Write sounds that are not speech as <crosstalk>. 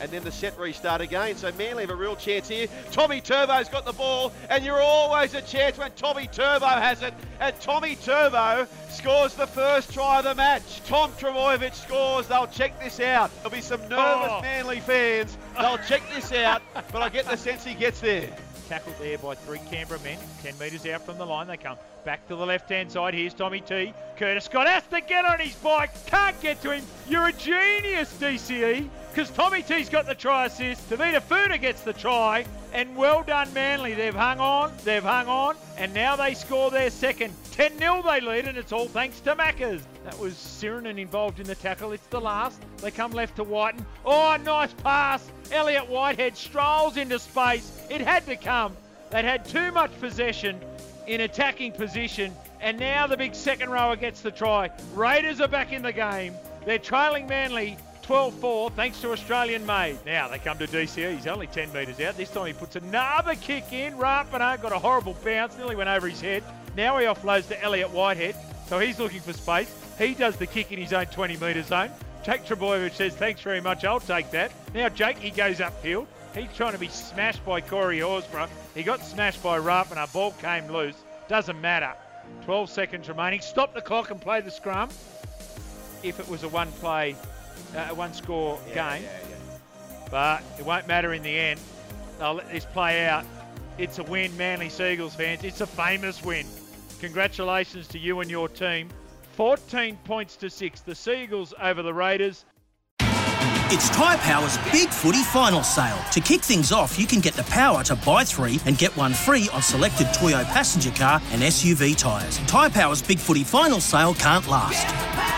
And then the set restart again. So Manly have a real chance here. Tommy Turbo's got the ball, and you're always a chance when Tommy Turbo has it. And Tommy Turbo scores the first try of the match. Tom Trbojevic scores. They'll check this out. There'll be some nervous Oh. Manly fans. They'll check this out, <laughs> but I get the sense he gets there. Tackled there by three Canberra men. 10 metres out from the line. They come back to the left hand side. Here's Tommy T. Curtis Scott has to get on his bike. Can't get to him. You're a genius, DCE. Because Tommy T's got the try assist. Tevita Funa gets the try. And well done, Manly. They've hung on. They've hung on. And now they score their second. 10 0 they lead, and it's all thanks to Maccas. That was Sironen involved in the tackle. It's the last. They come left to Whiten. Oh, nice pass. Elliott Whitehead strolls into space. It had to come. They'd had too much possession in attacking position, and now the big second rower gets the try. Raiders are back in the game. They're trailing Manly 12 4 thanks to Australian made. Now they come to DCE. He's only 10 metres out. This time he puts another kick in. Rapana got a horrible bounce, nearly went over his head. Now he offloads to Elliott Whitehead, so he's looking for space. He does the kick in his own 20 metre zone. Jake Trbojevic says, Thanks very much, I'll take that. Now Jake, he goes upfield. He's trying to be smashed by Corey Horsburgh. He got smashed by Rapana. Ball came loose. Doesn't matter. 12 seconds remaining. Stop the clock and play the scrum. If it was a one play, uh, one score game. But it won't matter in the end. They'll let this play out. It's a win, Manly Sea Eagles fans. It's a famous win. Congratulations to you and your team. 14 points to six. The Sea Eagles over the Raiders. It's Tyre Power's Big Footy Final Sale. To kick things off, you can get the power to buy three and get one free on selected Toyo passenger car and SUV tyres. Tyre Power's Big Footy Final Sale can't last.